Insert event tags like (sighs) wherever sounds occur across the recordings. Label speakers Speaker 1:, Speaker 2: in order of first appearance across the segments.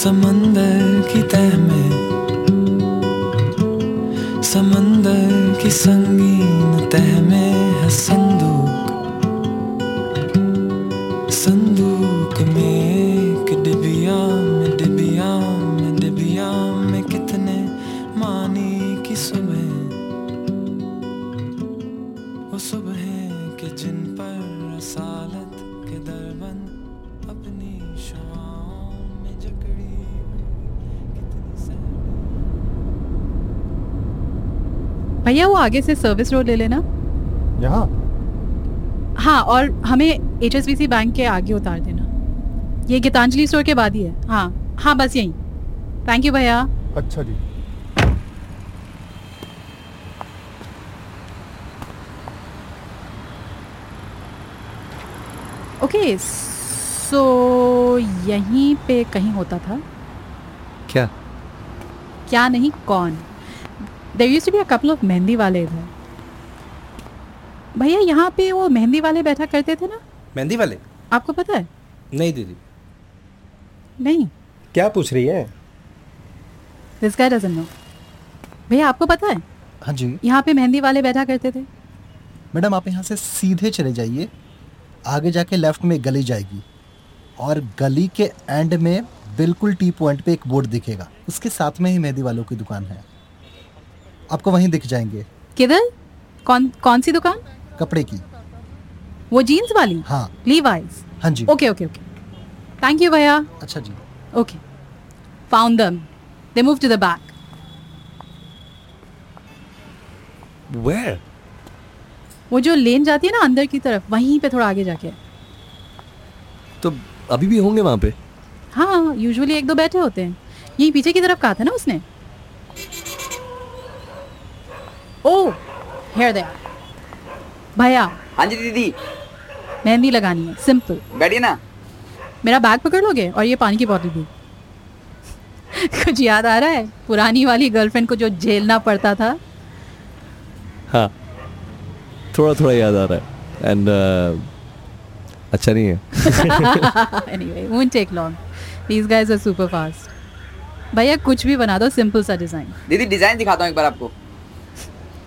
Speaker 1: समंदर की तह में समंदर की संगीन तह में है
Speaker 2: भैया वो आगे से सर्विस रोड ले लेना।
Speaker 3: यहाँ?
Speaker 2: हाँ और हमें एच बैंक के आगे उतार देना। ये गीतांजलि स्टोर के बाद ही है। हाँ हाँ बस यहीं। थैंक यू भैया।
Speaker 3: अच्छा जी।
Speaker 2: ओके सो यहीं पे कहीं होता था।
Speaker 4: क्या?
Speaker 2: क्या नहीं कौन? There used to be a couple of mehndi वाले इधर। भैया यहाँ पे वो मेहंदी वाले बैठा करते थे ना?
Speaker 4: मेहंदी वाले?
Speaker 2: आपको पता है?
Speaker 4: नहीं दीदी।
Speaker 2: नहीं।
Speaker 5: क्या पूछ रही है?
Speaker 2: दिस गाय डजंट नो भैया आपको पता है?
Speaker 6: हाँ जी।
Speaker 2: यहाँ पे मेहंदी वाले बैठा करते थे।
Speaker 6: मैडम आप यहाँ से सीधे चले जाइए। आगे जाके लेफ़्ट में गली जाएगी। और गली के एंड में बिल्कुल टी पॉइंट पे एक बोर्ड दिखेगा। उसके साथ में ही मेहंदी वालों की दुकान है। आपको वहीं दिख जाएँगे।
Speaker 2: किधर? कौन कौन सी दुकान?
Speaker 6: कपड़े की।
Speaker 2: वो जीन्स वाली?
Speaker 6: हाँ।
Speaker 2: लीवाइज
Speaker 6: हाँ जी।
Speaker 2: Okay okay okay thank you भैया।
Speaker 6: अच्छा जी।
Speaker 2: Okay found them they move to the back
Speaker 4: where
Speaker 2: वो जो लेन जाती है ना अंदर की तरफ़ वहीं पे थोड़ा आगे जाके।
Speaker 4: तो अभी भी होंगे वहाँ पे?
Speaker 2: हाँ यूजुअली एक दो बैठे होते हैं। यही पीछे की तरफ़ कहा था ना उसने? ओ हेयर दे भैया
Speaker 7: हाँ जी दीदी।
Speaker 2: मेहंदी लगानी है सिंपल
Speaker 7: बैठिए ना।
Speaker 2: मेरा बैग पकड़ लोगे? और ये पानी की बोतल भी। कुछ याद आ रहा है? पुरानी वाली गर्लफ्रेंड को जो झेलना पड़ता था?
Speaker 4: हाँ। थोड़ा थोड़ा याद आ रहा है। एंड uh, अच्छा नहीं है। (laughs)
Speaker 2: Anyway won't take long. These guys are super fast. भैया कुछ भी बना दो सिंपल सा डिज़ाइन
Speaker 7: दीदी डिज़ाइन दिखाता हूँ एक बार आपको।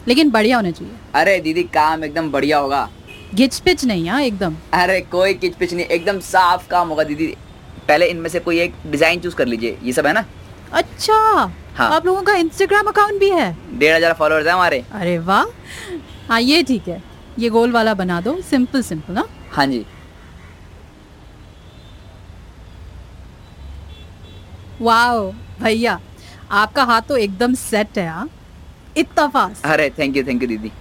Speaker 2: लेकिन बढ़िया होना चाहिए।
Speaker 7: अरे दीदी काम एकदम बढ़िया होगा।
Speaker 2: गिच पिच नहीं हाँ एकदम।
Speaker 7: अरे कोई किच पिच नहीं एकदम साफ़ काम होगा दीदी। पहले इनमें से कोई एक डिज़ाइन चूज़ कर लीजिए ये सब है ना?
Speaker 2: अच्छा
Speaker 7: हाँ।
Speaker 2: आप लोगों का इंस्टाग्राम अकाउंट भी है?
Speaker 7: डेढ़ हज़ार फॉलोअर्स है हमारे।
Speaker 2: अरे वाह। हाँ ये ठीक है। ये गोल वाला बना दो सिंपल सिंपल ना
Speaker 7: हाँ जी।
Speaker 2: वाह भैया आपका हाथ तो एकदम सेट है हाँ। इतना फास्ट
Speaker 7: अरे थैंक यू थैंक यू दीदी।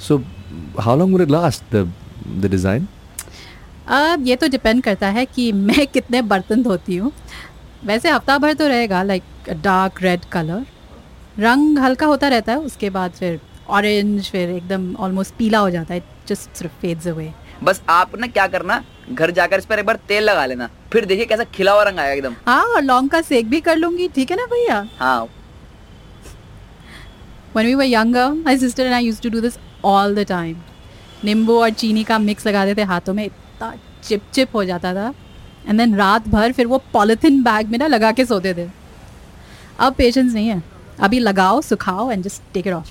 Speaker 4: So how long would it last the the design
Speaker 2: अब ये तो डिपेंड करता है कि मैं कितने बर्तन धोती हूँ। वैसे हफ़्ता भर तो रहेगा लाइक डार्क रेड कलर रंग हल्का होता रहता है उसके बाद फिर ऑरेंज फिर एकदम ऑलमोस्ट पीला हो जाता है जस्ट सिर्फ़ फेड्स अवे
Speaker 7: बस आप ना क्या करना घर जाकर इस पर एक बार तेल लगा लेना। फिर देखिए कैसा खिला हुआ रंग आएगा एकदम।
Speaker 2: हाँ और लौंग का सेक भी कर लूँगी ठीक है ना भैया?
Speaker 7: हाँ।
Speaker 2: When we were younger my sister and I used to do this all the time. नींबू और चीनी का मिक्स लगा देते हाथों में इतना चिप चिप हो जाता था। एंड देन रात भर फिर वो पॉलिथिन बैग में ना लगा के सोते थे। अब पेशेंस नहीं है। अभी लगाओ सुखाओ and just take it off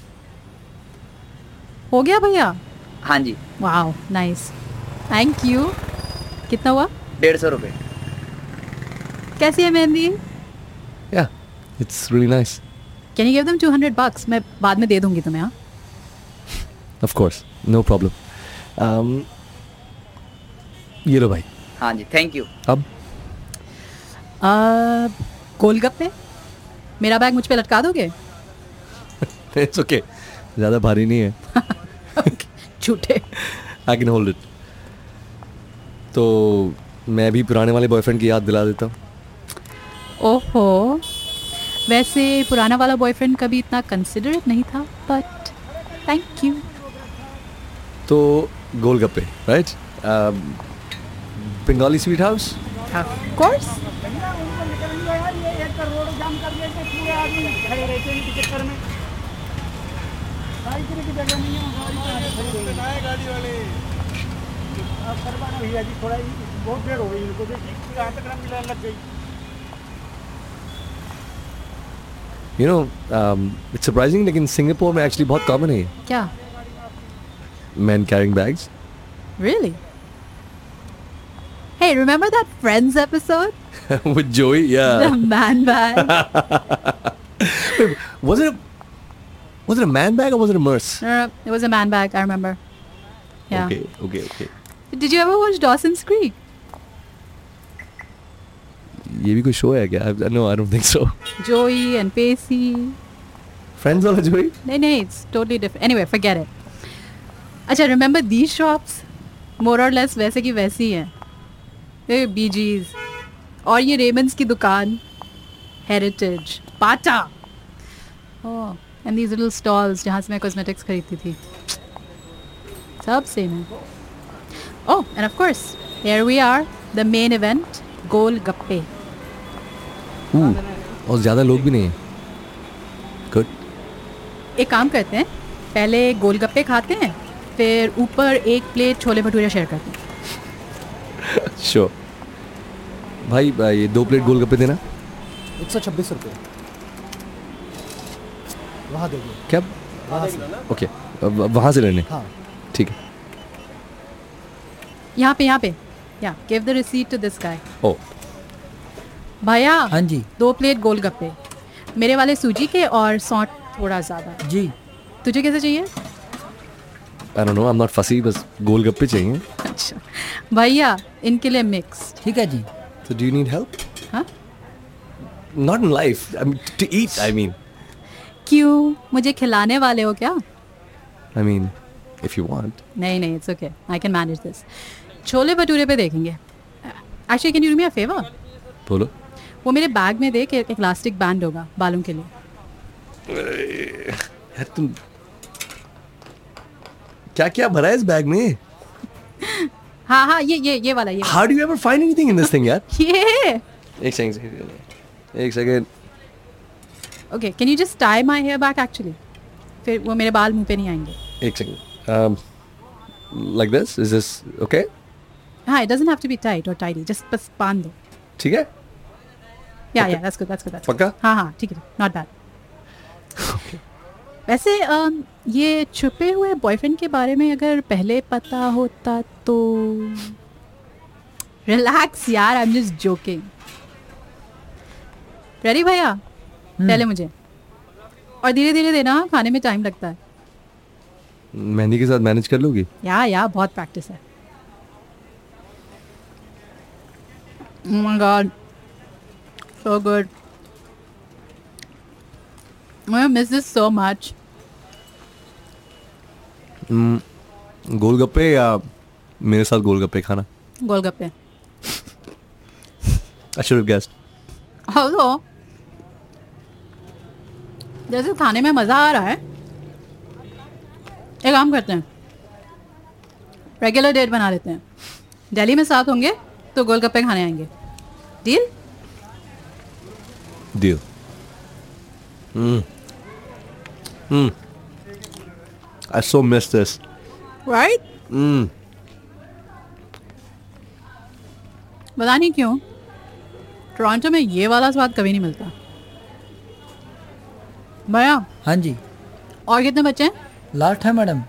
Speaker 2: हो गया भैया?
Speaker 7: हाँ जी।
Speaker 2: वाओ नाइस थैंक यू कितना हुआ?
Speaker 7: डेढ़ सौ रुपये
Speaker 2: कैसी है मेहंदी?
Speaker 4: या it's really nice
Speaker 2: can you give them 200 bucks? मैं बाद में दे दूँगी तुम्हें हाँ?
Speaker 4: Of course no problem Um, ये लो भाई।
Speaker 7: हाँ जी थैंक यू
Speaker 4: अब?
Speaker 2: आ, गोलगप्पे मेरा बैग मुझ पे लटका दोगे? (laughs)
Speaker 4: इट्स ओके ज़्यादा भारी नहीं है। (laughs)
Speaker 2: झूठे।
Speaker 4: आई कैन होल्ड इट तो मैं भी पुराने वाले बॉयफ्रेंड की याद दिला देता हूँ।
Speaker 2: ओहो। वैसे पुराना वाला बॉयफ्रेंड कभी इतना कंसिडरेट नहीं था बट थैंक यू
Speaker 4: तो golgappe right Bengali Sweet House
Speaker 2: of course
Speaker 3: गाड़ी वाले बहुत देर हो गई इनको देखिए यहाँ तक ना मिलान लग गई।
Speaker 4: You know, um, it's surprising लेकिन सिंगापुर में actually बहुत common है ये.
Speaker 2: क्या
Speaker 4: men carrying bags.
Speaker 2: Really? Hey, remember that Friends episode? (laughs)
Speaker 4: With Joey,
Speaker 2: The
Speaker 4: yeah.
Speaker 2: man bag. (laughs)
Speaker 4: was it a was it a man bag or was it a Merce?
Speaker 2: no, no, it was a man bag. I remember. Yeah.
Speaker 4: Okay, okay, okay.
Speaker 2: Did you ever watch Dawson's Creek?
Speaker 4: ये भी कोई show है क्या? I- No, I don't think so.
Speaker 2: Joey and Pacey.
Speaker 4: Friends वाला Joey?
Speaker 2: No, no, it's totally different. Anyway, forget it. अच्छा remember these shops? More or less वैसे की वैसी ही हैं. ये BG's और ये रेमंड्स की दुकान Heritage, Pata. Oh, and these little stalls जहाँ से मैं cosmetics खरीदती थी. सब same है. Oh, and of course, here we are, the main event, गोल गप्पे.
Speaker 4: Ooh, और ज़्यादा लोग भी नहीं हैं. Good.
Speaker 2: एक काम करते हैं पहले गोलगप्पे खाते हैं फिर ऊपर एक प्लेट छोले भटूरे शेयर करते हैं (laughs)
Speaker 4: Sure. भाई भाई, ये दो प्लेट गोलगप्पे देना.
Speaker 6: एक सौ छब्बीस रुपये वहाँ देखिए
Speaker 4: क्या?
Speaker 6: वहाँ से
Speaker 4: ओके. वहाँ से लेने.
Speaker 6: हाँ
Speaker 4: ठीक है.
Speaker 2: यहाँ पे यहाँ पे या give the receipt to this guy
Speaker 4: ओ,
Speaker 2: भैया
Speaker 5: हाँ जी
Speaker 2: दो प्लेट गोलगप्पे मेरे वाले सूजी के और सौंठ थोड़ा ज़्यादा
Speaker 5: जी
Speaker 2: तुझे कैसे चाहिए
Speaker 4: I don't know. I'm not fussy. बस गोलगप्पे चाहिए.
Speaker 2: अच्छा भैया इनके लिए मिक्स
Speaker 5: ठीक है जी
Speaker 4: So do you need help?
Speaker 2: हाँ
Speaker 4: Not in life. I mean, to eat. I mean,
Speaker 2: क्यों मुझे खिलाने वाले हो क्या
Speaker 4: I mean, if you want.
Speaker 2: नहीं नहीं it's okay I can manage this chole bhature पे देखेंगे actually can you me a favour
Speaker 4: बोलो.
Speaker 2: वो मेरे बैग में देख एक इलास्टिक बैंड होगा बालों के लिए।
Speaker 4: यार तुम क्या क्या भरा है इस बैग में?
Speaker 2: हाँ हाँ ये ये ये वाला ये।
Speaker 4: How do you ever find anything in this thing, यार? (laughs)
Speaker 2: ये।
Speaker 4: एक सेकंड एक second
Speaker 2: okay can you just tie my hair back actually फिर वो मेरे बाल मुँह पे नहीं आएँगे।
Speaker 4: एक second like this is this okay?
Speaker 2: हाँ it doesn't have to be tight और टाइडी जस्ट बस बाँध दो।
Speaker 4: ठीक है?
Speaker 2: या या that's good that's good that's
Speaker 4: पक्का?
Speaker 2: हाँ हाँ ठीक है नॉट बैड वैसे um, ये छुपे हुए बॉयफ्रेंड के बारे में अगर पहले पता होता तो रिलैक्स यार I am just joking ready भैया पहले मुझे। और धीरे धीरे देना खाने में टाइम लगता है।
Speaker 4: मेहंदी के साथ मैनेज कर लोगी?
Speaker 2: या या बहुत प्रैक्टिस है। Oh my god. So good. I miss this so much.
Speaker 4: गोलगप्पे या मेरे साथ गोलगप्पे खाना?
Speaker 2: Golgappe.
Speaker 4: I should have guessed
Speaker 2: hello जैसे खाने में मज़ा आ रहा है एक काम करते हैं। रेगुलर डेट बना लेते हैं। दिल्ली में साथ होंगे तो गोलगप्पे खाने आएँगे। Deal
Speaker 4: deal. Mm. Mm. I so miss this.
Speaker 2: Right
Speaker 4: mm.
Speaker 2: पता नहीं क्यों टोरंटो में ये वाला स्वाद कभी नहीं मिलता। भैया।
Speaker 5: हाँ जी।
Speaker 2: और कितने बच्चे हैं?
Speaker 5: लास्ट है मैडम।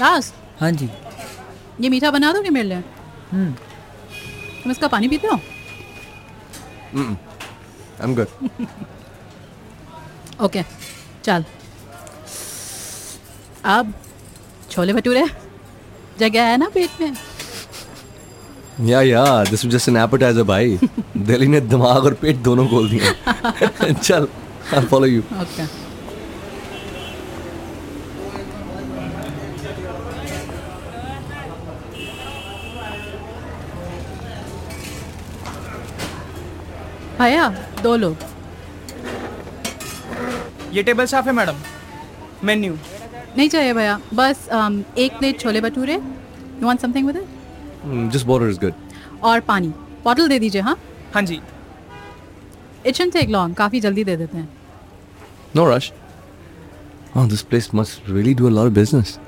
Speaker 2: लास्ट
Speaker 5: हाँ जी।
Speaker 2: ये मीठा बना दोगे मेरे लिए?
Speaker 5: हम्म।
Speaker 2: तुम इसका पानी पीते हो?
Speaker 4: आई एम
Speaker 2: गुड चल। अब छोले भटूरे? जगह है ना पेट में?
Speaker 4: या या this was just an appetiser भाई दिल्ली ने दिमाग और पेट दोनों खोल दिए (laughs) चल आई फॉलो यू
Speaker 2: ओके भैया दो लोग।
Speaker 3: ये टेबल साफ़ है मैडम? मेन्यू?
Speaker 2: नहीं चाहिए भैया बस um, एक plate chole bhature. You want something with
Speaker 4: it just water is good.
Speaker 2: और पानी। बॉटल दे दीजिए हाँ?
Speaker 3: हाँ जी।
Speaker 2: इट शुड टेक लॉन्ग काफ़ी जल्दी दे देते हैं।
Speaker 4: No rush. Oh this place must really do a lot of business.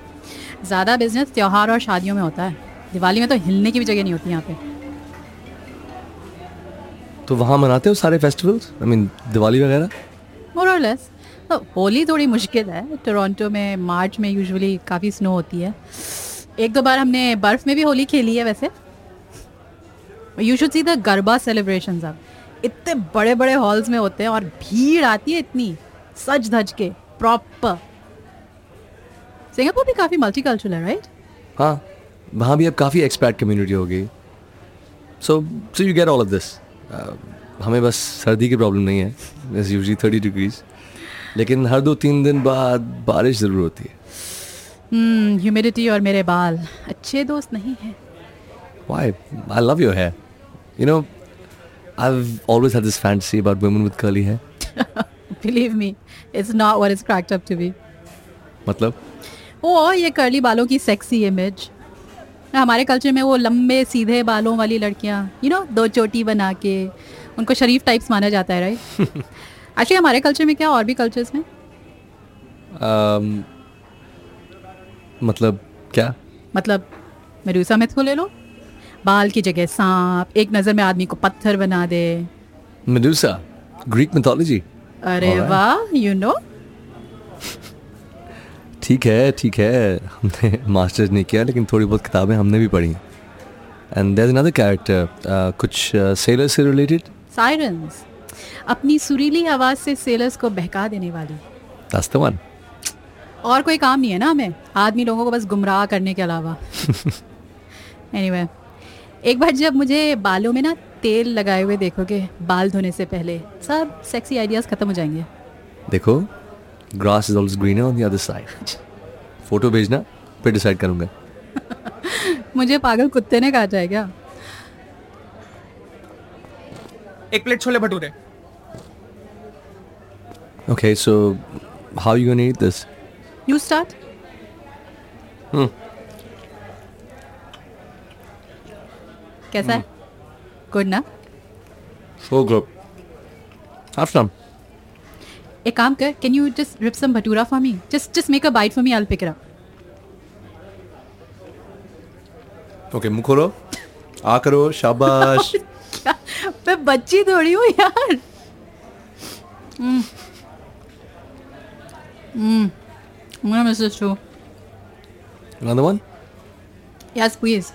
Speaker 2: ज़्यादा बिज़नेस त्योहार और शादियों में होता है। दिवाली में तो हिलने की भी जगह नहीं होती यहाँ पे।
Speaker 4: तो वहाँ मनाते हो सारे फेस्टिवल्स आई मीन दिवाली वगैरह?
Speaker 2: मोर और लेस होली थोड़ी मुश्किल है। टोरंटो में मार्च में यूजुअली काफ़ी स्नो होती है। एक दो बार हमने बर्फ़ में भी होली खेली है वैसे। You should see the garba celebration अब। इतने बड़े बड़े हॉल्स में होते हैं और भीड़ आती है इतनी। सज धज के प्रॉपर सिंगापुर भी काफ़ी मल्टी कल्चरल है राइट
Speaker 4: हाँ। वहाँ भी अब काफ़ी एक्सपैट कम्युनिटी हो गई so so you get all of this हमें बस सर्दी की प्रॉब्लम नहीं है इट्स यूजली थर्टी डिग्रीज लेकिन हर दो तीन दिन बाद बारिश ज़रूर होती है
Speaker 2: ह्यूमिडिटी hmm, और मेरे बाल अच्छे दोस्त नहीं हैं
Speaker 4: Why? I love your hair. You know, I've always had this fantasy about women with curly hair.
Speaker 2: Believe me it's not what is cracked up to be
Speaker 4: मतलब
Speaker 2: ओ ये कर्ली बालों की सेक्सी इमेज हमारे कल्चर में वो लंबे सीधे बालों वाली लड़कियाँ यू नो दो चोटी बना के उनको शरीफ टाइप्स माना जाता है राइट एक्चुअली (laughs) हमारे कल्चर में क्या और भी कल्चर्स में?
Speaker 4: Um, मतलब क्या?
Speaker 2: मतलब मेरूसा मिथ को ले लो। बाल की जगह सांप एक नज़र में आदमी को पत्थर बना दे।
Speaker 4: Medusa, Greek mythology.
Speaker 2: अरे. वाह यू नो
Speaker 4: ठीक है ठीक है। हमने (laughs) मास्टर्स नहीं किया लेकिन थोड़ी बहुत किताबें हमने भी पढ़ी। एंड देयर अनदर कैरेक्टर कुछ सेलर से रिलेटेड
Speaker 2: साइरेंस अपनी सुरीली आवाज़ से सेलर्स को बहका देने वाली।
Speaker 4: दैट्स द वन
Speaker 2: और कोई काम नहीं है ना हमें? आदमी लोगों को बस गुमराह करने के अलावा। एनीवे (laughs) anyway, एक बार जब मुझे बालों में ना तेल लगाए हुए देखोगे बाल धोने से पहले सब सेक्सी आइडियाज़ खत्म हो जाएँगे।
Speaker 4: देखो grass is always greener on the other side photo भेजना फिर डिसाइड करूँगा। (laughs)
Speaker 2: मुझे पागल कुत्ते ने कहा जाए क्या?
Speaker 3: एक plate chole bhature.
Speaker 4: Okay so how you gonna eat this
Speaker 2: you start कैसा है? गुड ना?
Speaker 4: सो गुड हैव सम
Speaker 2: एक काम कर can you just rip some bhatura for me just just make a bite for me I will pick it
Speaker 4: up okay मुँह खोलो। आ करो शाबाश। (laughs)
Speaker 2: क्या? मैं बच्ची थोड़ी हूँ यार। हम्म। हम्म। Misses too
Speaker 4: another one?
Speaker 2: Yes please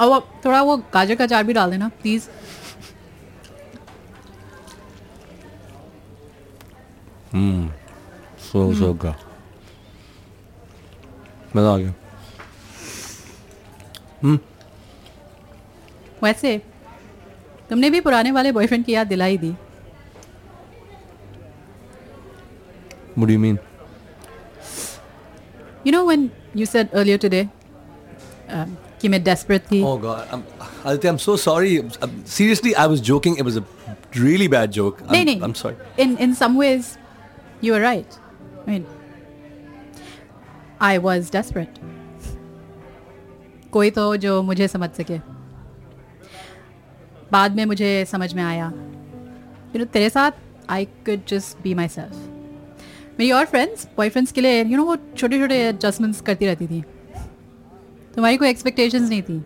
Speaker 2: और वो थोड़ा वो गाजर का चार भी डाल देना प्लीज़
Speaker 4: so so good मज़ा आ गया
Speaker 2: वैसे तुमने भी पुराने वाले बॉयफ्रेंड की याद दिलाई दी
Speaker 4: what do you mean
Speaker 2: you know when you said earlier today कि मैं डेस्परेट थी
Speaker 4: Oh God, I'm, Aditya, I'm so sorry. Um, seriously, I was joking. It was a really bad joke. I'm,
Speaker 2: नहीं नहीं
Speaker 4: I'm sorry.
Speaker 2: In in some ways you are right I mean I was desperate कोई तो जो मुझे समझ सके। बाद में मुझे समझ में आया। यू नो तेरे साथ I could just be myself मेरी और फ्रेंड्स बॉयफ्रेंड्स के लिए यू नो वो छोटे छोटे एडजस्टमेंट्स करती रहती थी। तुम्हारी कोई एक्सपेक्टेशंस नहीं थी।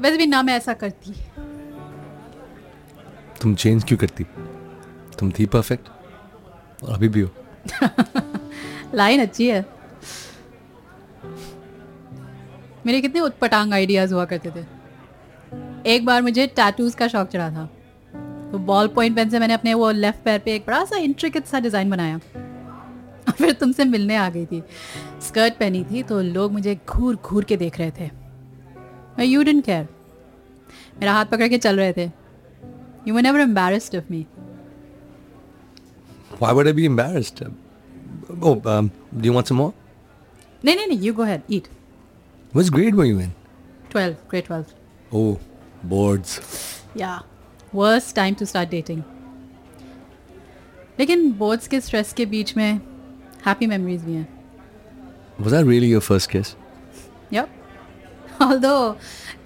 Speaker 2: वैसे भी ना मैं ऐसा करती।
Speaker 4: तुम चेंज क्यों करती? तुम थी परफेक्ट और अभी भी हो।
Speaker 2: लाइन अच्छी है। मेरे कितने उत्पटांग आइडियाज़ हुआ करते थे। एक बार मुझे टैटूज का शौक चढ़ा था। तो बॉल पॉइंट पेन से मैंने अपने वो लेफ़्ट पैर पे एक बड़ा सा इंट्रिकेट सा डिज़ाइन बनाया। फिर तुमसे मिलने आ गई थी। स्कर्ट पहनी थी तो लोग मुझे घूर घूर के देख रहे थे। यू डेंट केयर मेरा हाथ पकड़ के चल रहे थे। You were never embarrassed of me
Speaker 4: Why would I be embarrassed? Oh, um, do you want some more?
Speaker 2: नहीं नहीं नहीं you go had eat
Speaker 4: Which grade were you in?
Speaker 2: Twelve grade twelve
Speaker 4: Oh, boards.
Speaker 2: Yeah worst time to start dating लेकिन boards के stress के बीच में happy memories भी हैं
Speaker 4: Was that really your first kiss?
Speaker 2: Yup (laughs) although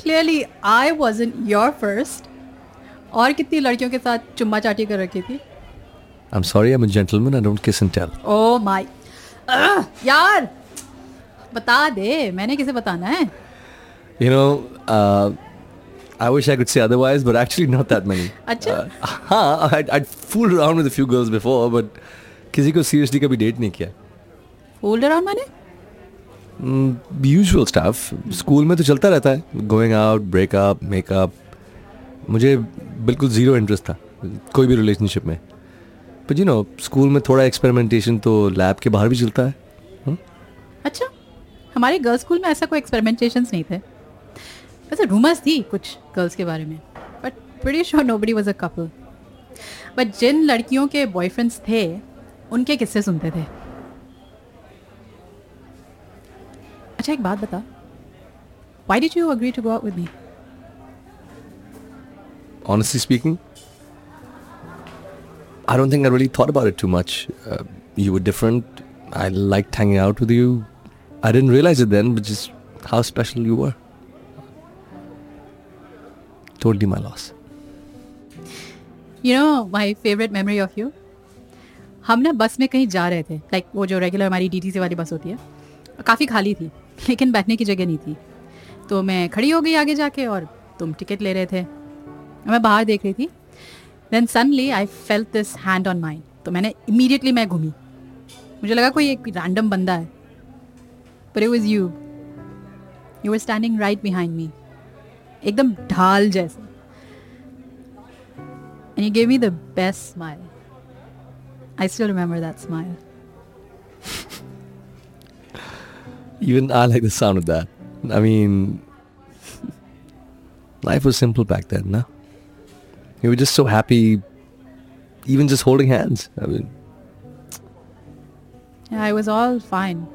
Speaker 2: clearly I wasn't your first और कितनी लड़कियों के साथ चुम्मा चाटी कर रखी थी
Speaker 4: I'm sorry, I'm a gentleman. I don't kiss and tell.
Speaker 2: Oh my यार बता दे मैंने किसे बताना है
Speaker 4: You know, uh, I wish I could say otherwise, but actually not that many.
Speaker 2: अच्छा?
Speaker 4: Uh, हाँ, I'd, I'd fooled around with a few girls before, but किसी को seriously कभी date नहीं किया.
Speaker 2: Hold around माने
Speaker 4: यूजुअल स्टाफ स्कूल में तो चलता रहता है गोइंग आउट ब्रेकअप मेकअप मुझे बिल्कुल ज़ीरो इंटरेस्ट था कोई भी रिलेशनशिप में बट यू नो स्कूल में थोड़ा एक्सपेरिमेंटेशन तो लैब के बाहर भी चलता है
Speaker 2: अच्छा हमारे गर्ल्स स्कूल में ऐसा कोई एक्सपेरिमेंटेशंस नहीं थे। वैसे रूमर्स थी कुछ गर्ल्स के बारे में but pretty sure nobody was a couple but जिन लड़कियों के बॉयफ्रेंड्स थे उनके किस्से सुनते थे। अच्छा एक बात बता। Why did you agree to go out with me
Speaker 4: honestly speaking i don't think i really thought about it too much uh, you were different i liked hanging out with you i didn't realize it then but just how special you were totally my loss
Speaker 2: you know my favourite memory of you हम ना बस में कहीं जा रहे थे like like, वो जो रेगुलर हमारी डी टी वाली बस होती है काफ़ी खाली थी लेकिन बैठने की जगह नहीं थी तो मैं खड़ी हो गई आगे जाके और तुम टिकट ले रहे थे मैं बाहर देख रही थी Then suddenly I felt this hand on mind तो मैंने इमीडिएटली मैं घूमी मुझे लगा कोई एक रैंडम बंदा है पर it was you you were standing right behind me एकदम ढाल जैसे and you gave me the best smile. I still remember that smile. (laughs)
Speaker 4: Even I like the sound of that. I mean, (laughs) life was simple back then, no? You were just so happy, even just holding hands. I mean,
Speaker 2: Yeah, I was all fine.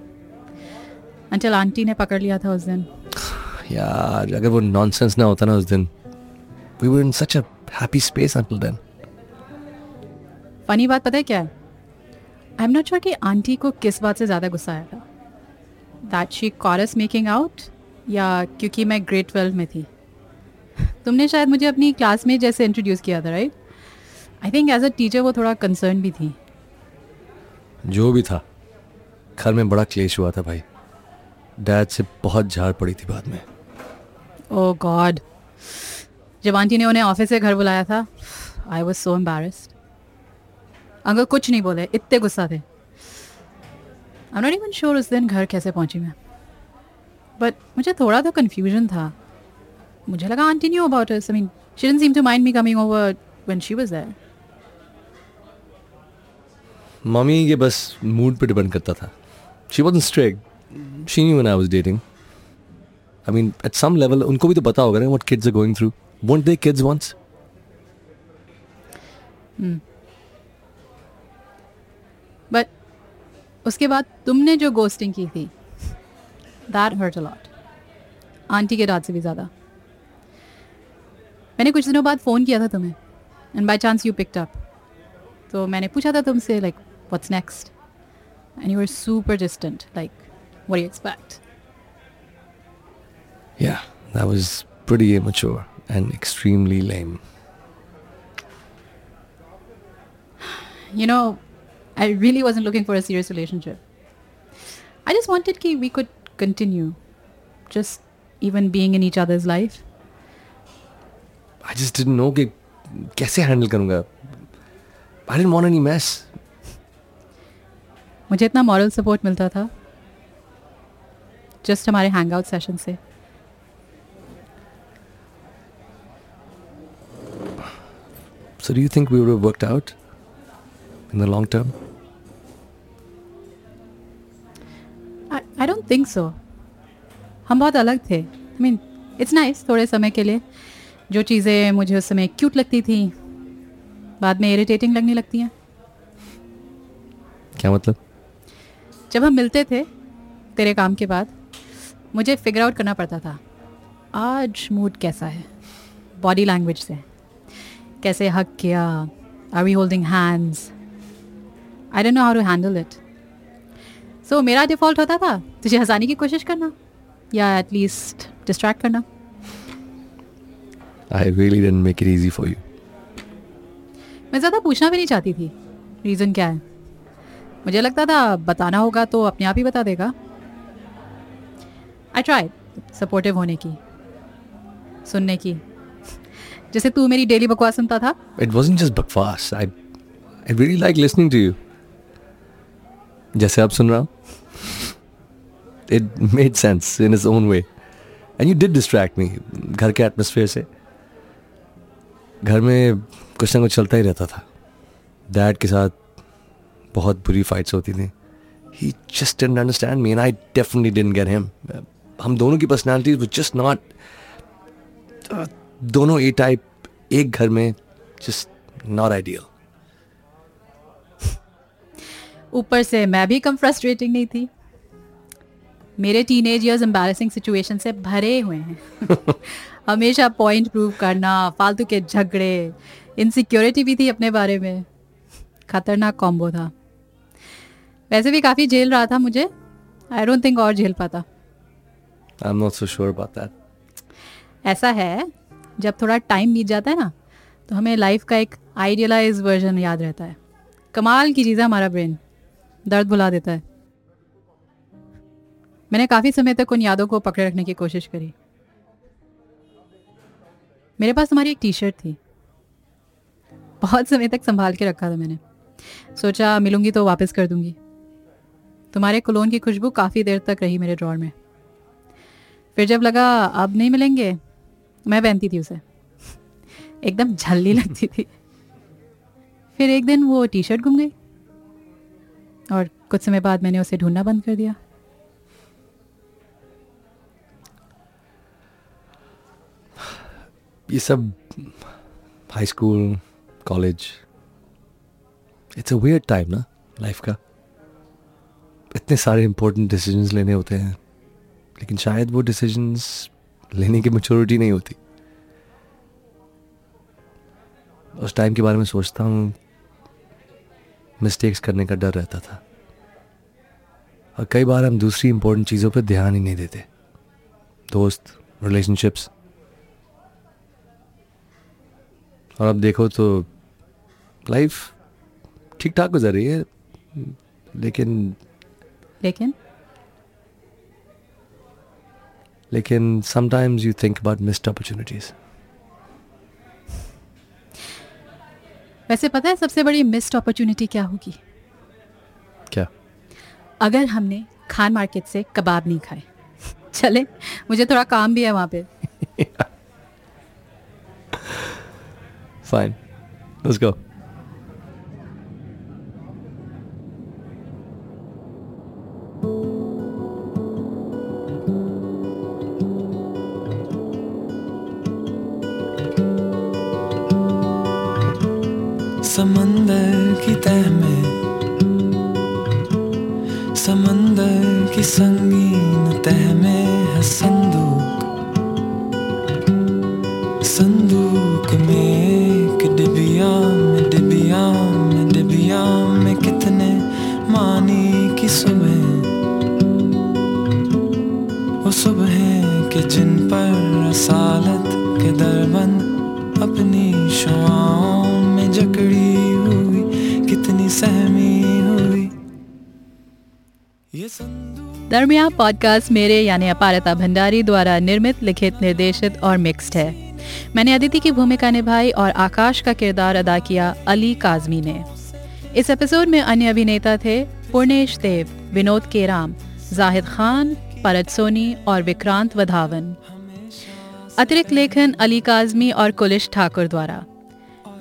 Speaker 2: Until auntie ने पकड़ लिया था उस दिन (sighs)
Speaker 4: यार अगर वो nonsense ना होता ना उस दिन we were in such a happy space until then.
Speaker 2: Funny बात पता है क्या है आई एम नॉट श्योर कि आंटी को किस बात से ज़्यादा गुस्सा आया था that she caught us making out या क्योंकि मैं ग्रेड ट्वेल्व में थी तुमने शायद मुझे अपनी क्लास में जैसे इंट्रोड्यूस किया था right I think as a teacher वो थोड़ा कंसर्न भी थी।
Speaker 4: जो भी था घर में बड़ा क्लेश हुआ था भाई। डैड से बहुत झाड़ पड़ी थी बाद में।
Speaker 2: ओ गॉड जब आंटी ने उन्हें ऑफ़िस से घर बुलाया था I was so embarrassed uncle कुछ नहीं बोले इतने गुस्सा थे। आई नॉट इवन श्योर उस दिन घर कैसे पहुँची मैं। बट मुझे थोड़ा तो कन्फ्यूज़न था। मुझे लगा aunty knew about it I mean she didn't seem to mind me coming over when she was there
Speaker 4: mummy ये बस मूड पे डिपेंड करता था। She was strict she knew when I was dating I mean at some level उनको भी तो पता होगा ना what kids are going through won't they kids once
Speaker 2: but उसके बाद तुमने जो गोस्टिंग की थी that hurt a lot aunty के डांट से भी ज़्यादा। मैंने कुछ दिनों बाद फ़ोन किया था तुम्हें and by chance you picked up तो मैंने पूछा था तुमसे like what's next and you are super distant like what you expect
Speaker 4: Yeah, that was pretty immature and extremely lame.
Speaker 2: you know, I really wasn't looking for a serious relationship. I just wanted कि we could continue, just even being in each other's life.
Speaker 4: I just डिट know कि कैसे handle करूँगा। I don't want any mess
Speaker 2: मुझे इतना moral support मिलता था। Just हमारे hang out session से
Speaker 4: so do you think we work out in the long term
Speaker 2: I don't think so हम बहुत अलग थे। आई मीन इट्स नाइस थोड़े समय के लिए। जो चीज़ें मुझे उस समय क्यूट लगती थी बाद में इरिटेटिंग लगने लगती हैं।
Speaker 4: क्या मतलब?
Speaker 2: जब हम मिलते थे तेरे काम के बाद मुझे फिगर आउट करना पड़ता था आज मूड कैसा है? बॉडी लैंग्वेज से। कैसे हक किया? Are we holding hands I don't know how to handle it so मेरा डिफ़ॉल्ट होता था तुझे हंसाने की कोशिश करना या एटलीस्ट डिस्ट्रैक्ट करना।
Speaker 4: I really don't make it easy for you
Speaker 2: मैं ज़्यादा पूछना भी नहीं चाहती थी। रीज़न क्या है? मुझे लगता था बताना होगा तो अपने आप ही बता देगा। आई ट्राई सपोर्टिव होने की। सुनने की। जैसे तू मेरी डेली बकवास सुनता था।
Speaker 4: इट वॉज़ जस्ट बकवास. I I really like listening to you जैसे आप सुन रहा हूँ। It made sense in his own way and you did distract me घर के एटमोसफेयर से। घर में कुछ ना कुछ चलता ही रहता था। डैड के साथ बहुत बुरी फाइट्स होती थी। He just didn't understand me and I definitely didn't get him हम दोनों की पर्सनालिटीज वो जस्ट नॉट दोनों ए टाइप एक घर में जस्ट नॉट आइडियल
Speaker 2: ऊपर से मैं भी कम फ्रस्ट्रेटिंग नहीं थी। मेरे टीनेज ईयर्स एम्बैरेसिंग सिचुएशन से भरे हुए हैं। (laughs) (laughs) हमेशा पॉइंट प्रूव करना फालतू के झगड़े इनसिक्योरिटी भी थी अपने बारे में। खतरनाक कॉम्बो था। वैसे भी काफ़ी झेल रहा था मुझे। आई डोंट थिंक और झेल पाता।
Speaker 4: I am not so sure about that
Speaker 2: ऐसा है जब थोड़ा टाइम बीत जाता है ना तो हमें लाइफ का एक आइडियलाइज वर्जन याद रहता है। कमाल की चीज़ है हमारा ब्रेन दर्द भुला देता है। मैंने काफ़ी समय तक उन यादों को पकड़े रखने की कोशिश करी। मेरे पास तुम्हारी एक टी शर्ट थी। बहुत समय तक संभाल के रखा था मैंने। सोचा मिलूँगी तो वापस कर दूँगी। तुम्हारे कुलोन की खुशबू काफ़ी देर तक रही मेरे ड्रॉर में। फिर जब लगा, अब नहीं मिलेंगे, मैं पहनती थी उसे। एकदम झल्ली लगती थी। फिर एक दिन वो टी शर्ट गुम गई। और कुछ समय बाद मैंने उसे ढूंढना बंद कर दिया।
Speaker 4: ये सब high school college it's a weird time ना लाइफ का। इतने सारे इम्पोर्टेंट डिसीजंस लेने होते हैं, लेकिन शायद वो डिसीजंस लेने की मेच्योरिटी नहीं होती। उस टाइम के बारे में सोचता हूँ मिस्टेक्स करने का डर रहता था। और कई बार हम दूसरी इंपॉर्टेंट चीज़ों पर ध्यान ही नहीं देते। दोस्त रिलेशनशिप्स और अब देखो तो लाइफ ठीक ठाक गुजर रही है लेकिन
Speaker 2: लेकिन?
Speaker 4: लेकिन sometimes you think about missed opportunities
Speaker 2: वैसे पता है सबसे बड़ी मिस्ड अपॉर्चुनिटी क्या होगी?
Speaker 4: क्या?
Speaker 2: अगर हमने खान मार्केट से कबाब नहीं खाए। (laughs) चले मुझे थोड़ा काम भी है वहाँ पे।
Speaker 4: फाइन लेट्स गो
Speaker 1: समंदर की तह में समंदर की संगीन तह में है संदूक संदूक में रसालत के दरबंद अपनी शुआओं में जकड़ी हुई, कितनी सहमी हुई। ये
Speaker 2: दरमिया पॉडकास्ट मेरे यानी अपारता भंडारी द्वारा निर्मित, लिखित, निर्देशित और मिक्स्ड है। मैंने अदिति की भूमिका निभाई और आकाश का किरदार अदा किया अली काजमी ने। इस एपिसोड में अन्य अभिनेता थे पूर्णेश देव, विनोद केराम, जाहिद खान, परत सोनी और विक्रांत वधावन। अतिरिक्त लेखन अली काजमी और कुलिश ठाकुर द्वारा।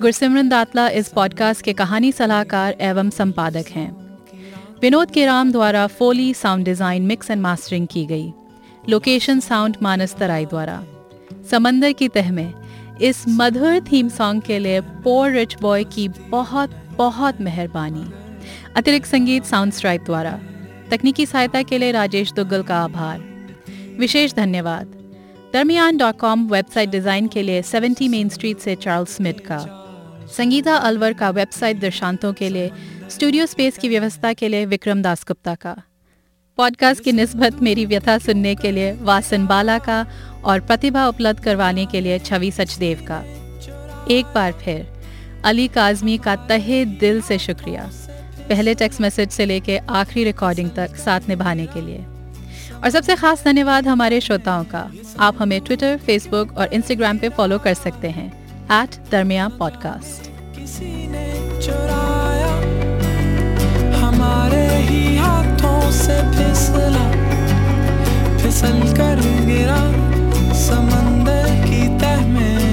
Speaker 2: गुरसिमरन दातला इस पॉडकास्ट के कहानी सलाहकार एवं संपादक हैं। विनोद केराम द्वारा foley sound design mix and mastering की गई। लोकेशन साउंड मानस तराई द्वारा। समंदर की तह में इस मधुर थीम सॉन्ग के लिए पोर रिच बॉय की बहुत बहुत मेहरबानी। अतिरिक्त संगीत साउंड स्ट्राइप द्वारा। तकनीकी सहायता के लिए राजेश दुग्गल का आभार। विशेष धन्यवाद। दरमियान डॉट कॉम वेबसाइट डिज़ाइन के लिए 70 मेन स्ट्रीट से चार्ल्स स्मिथ का। संगीता अलवर का वेबसाइट दर्शांतों के लिए, स्टूडियो स्पेस की व्यवस्था के लिए विक्रम दास गुप्ता का। पॉडकास्ट की नस्बत मेरी व्यथा सुनने के लिए वासन बाला का और प्रतिभा उपलब्ध करवाने के लिए छवि सचदेव का। एक बार फिर, अली काजमी का तहे दिल से शुक्रिया। पहले टेक्स्ट मैसेज से लेके आखिरी रिकॉर्डिंग तक साथ निभाने के लिए। और सबसे खास धन्यवाद हमारे श्रोताओं का। आप हमें ट्विटर फेसबुक और इंस्टाग्राम पे फॉलो कर सकते हैं। एट दरमिया पॉडकास्ट
Speaker 1: किसी ने चुराया, हमारे ही हाथों से फिसला, फिसल कर गिरा, समंदर की तह में।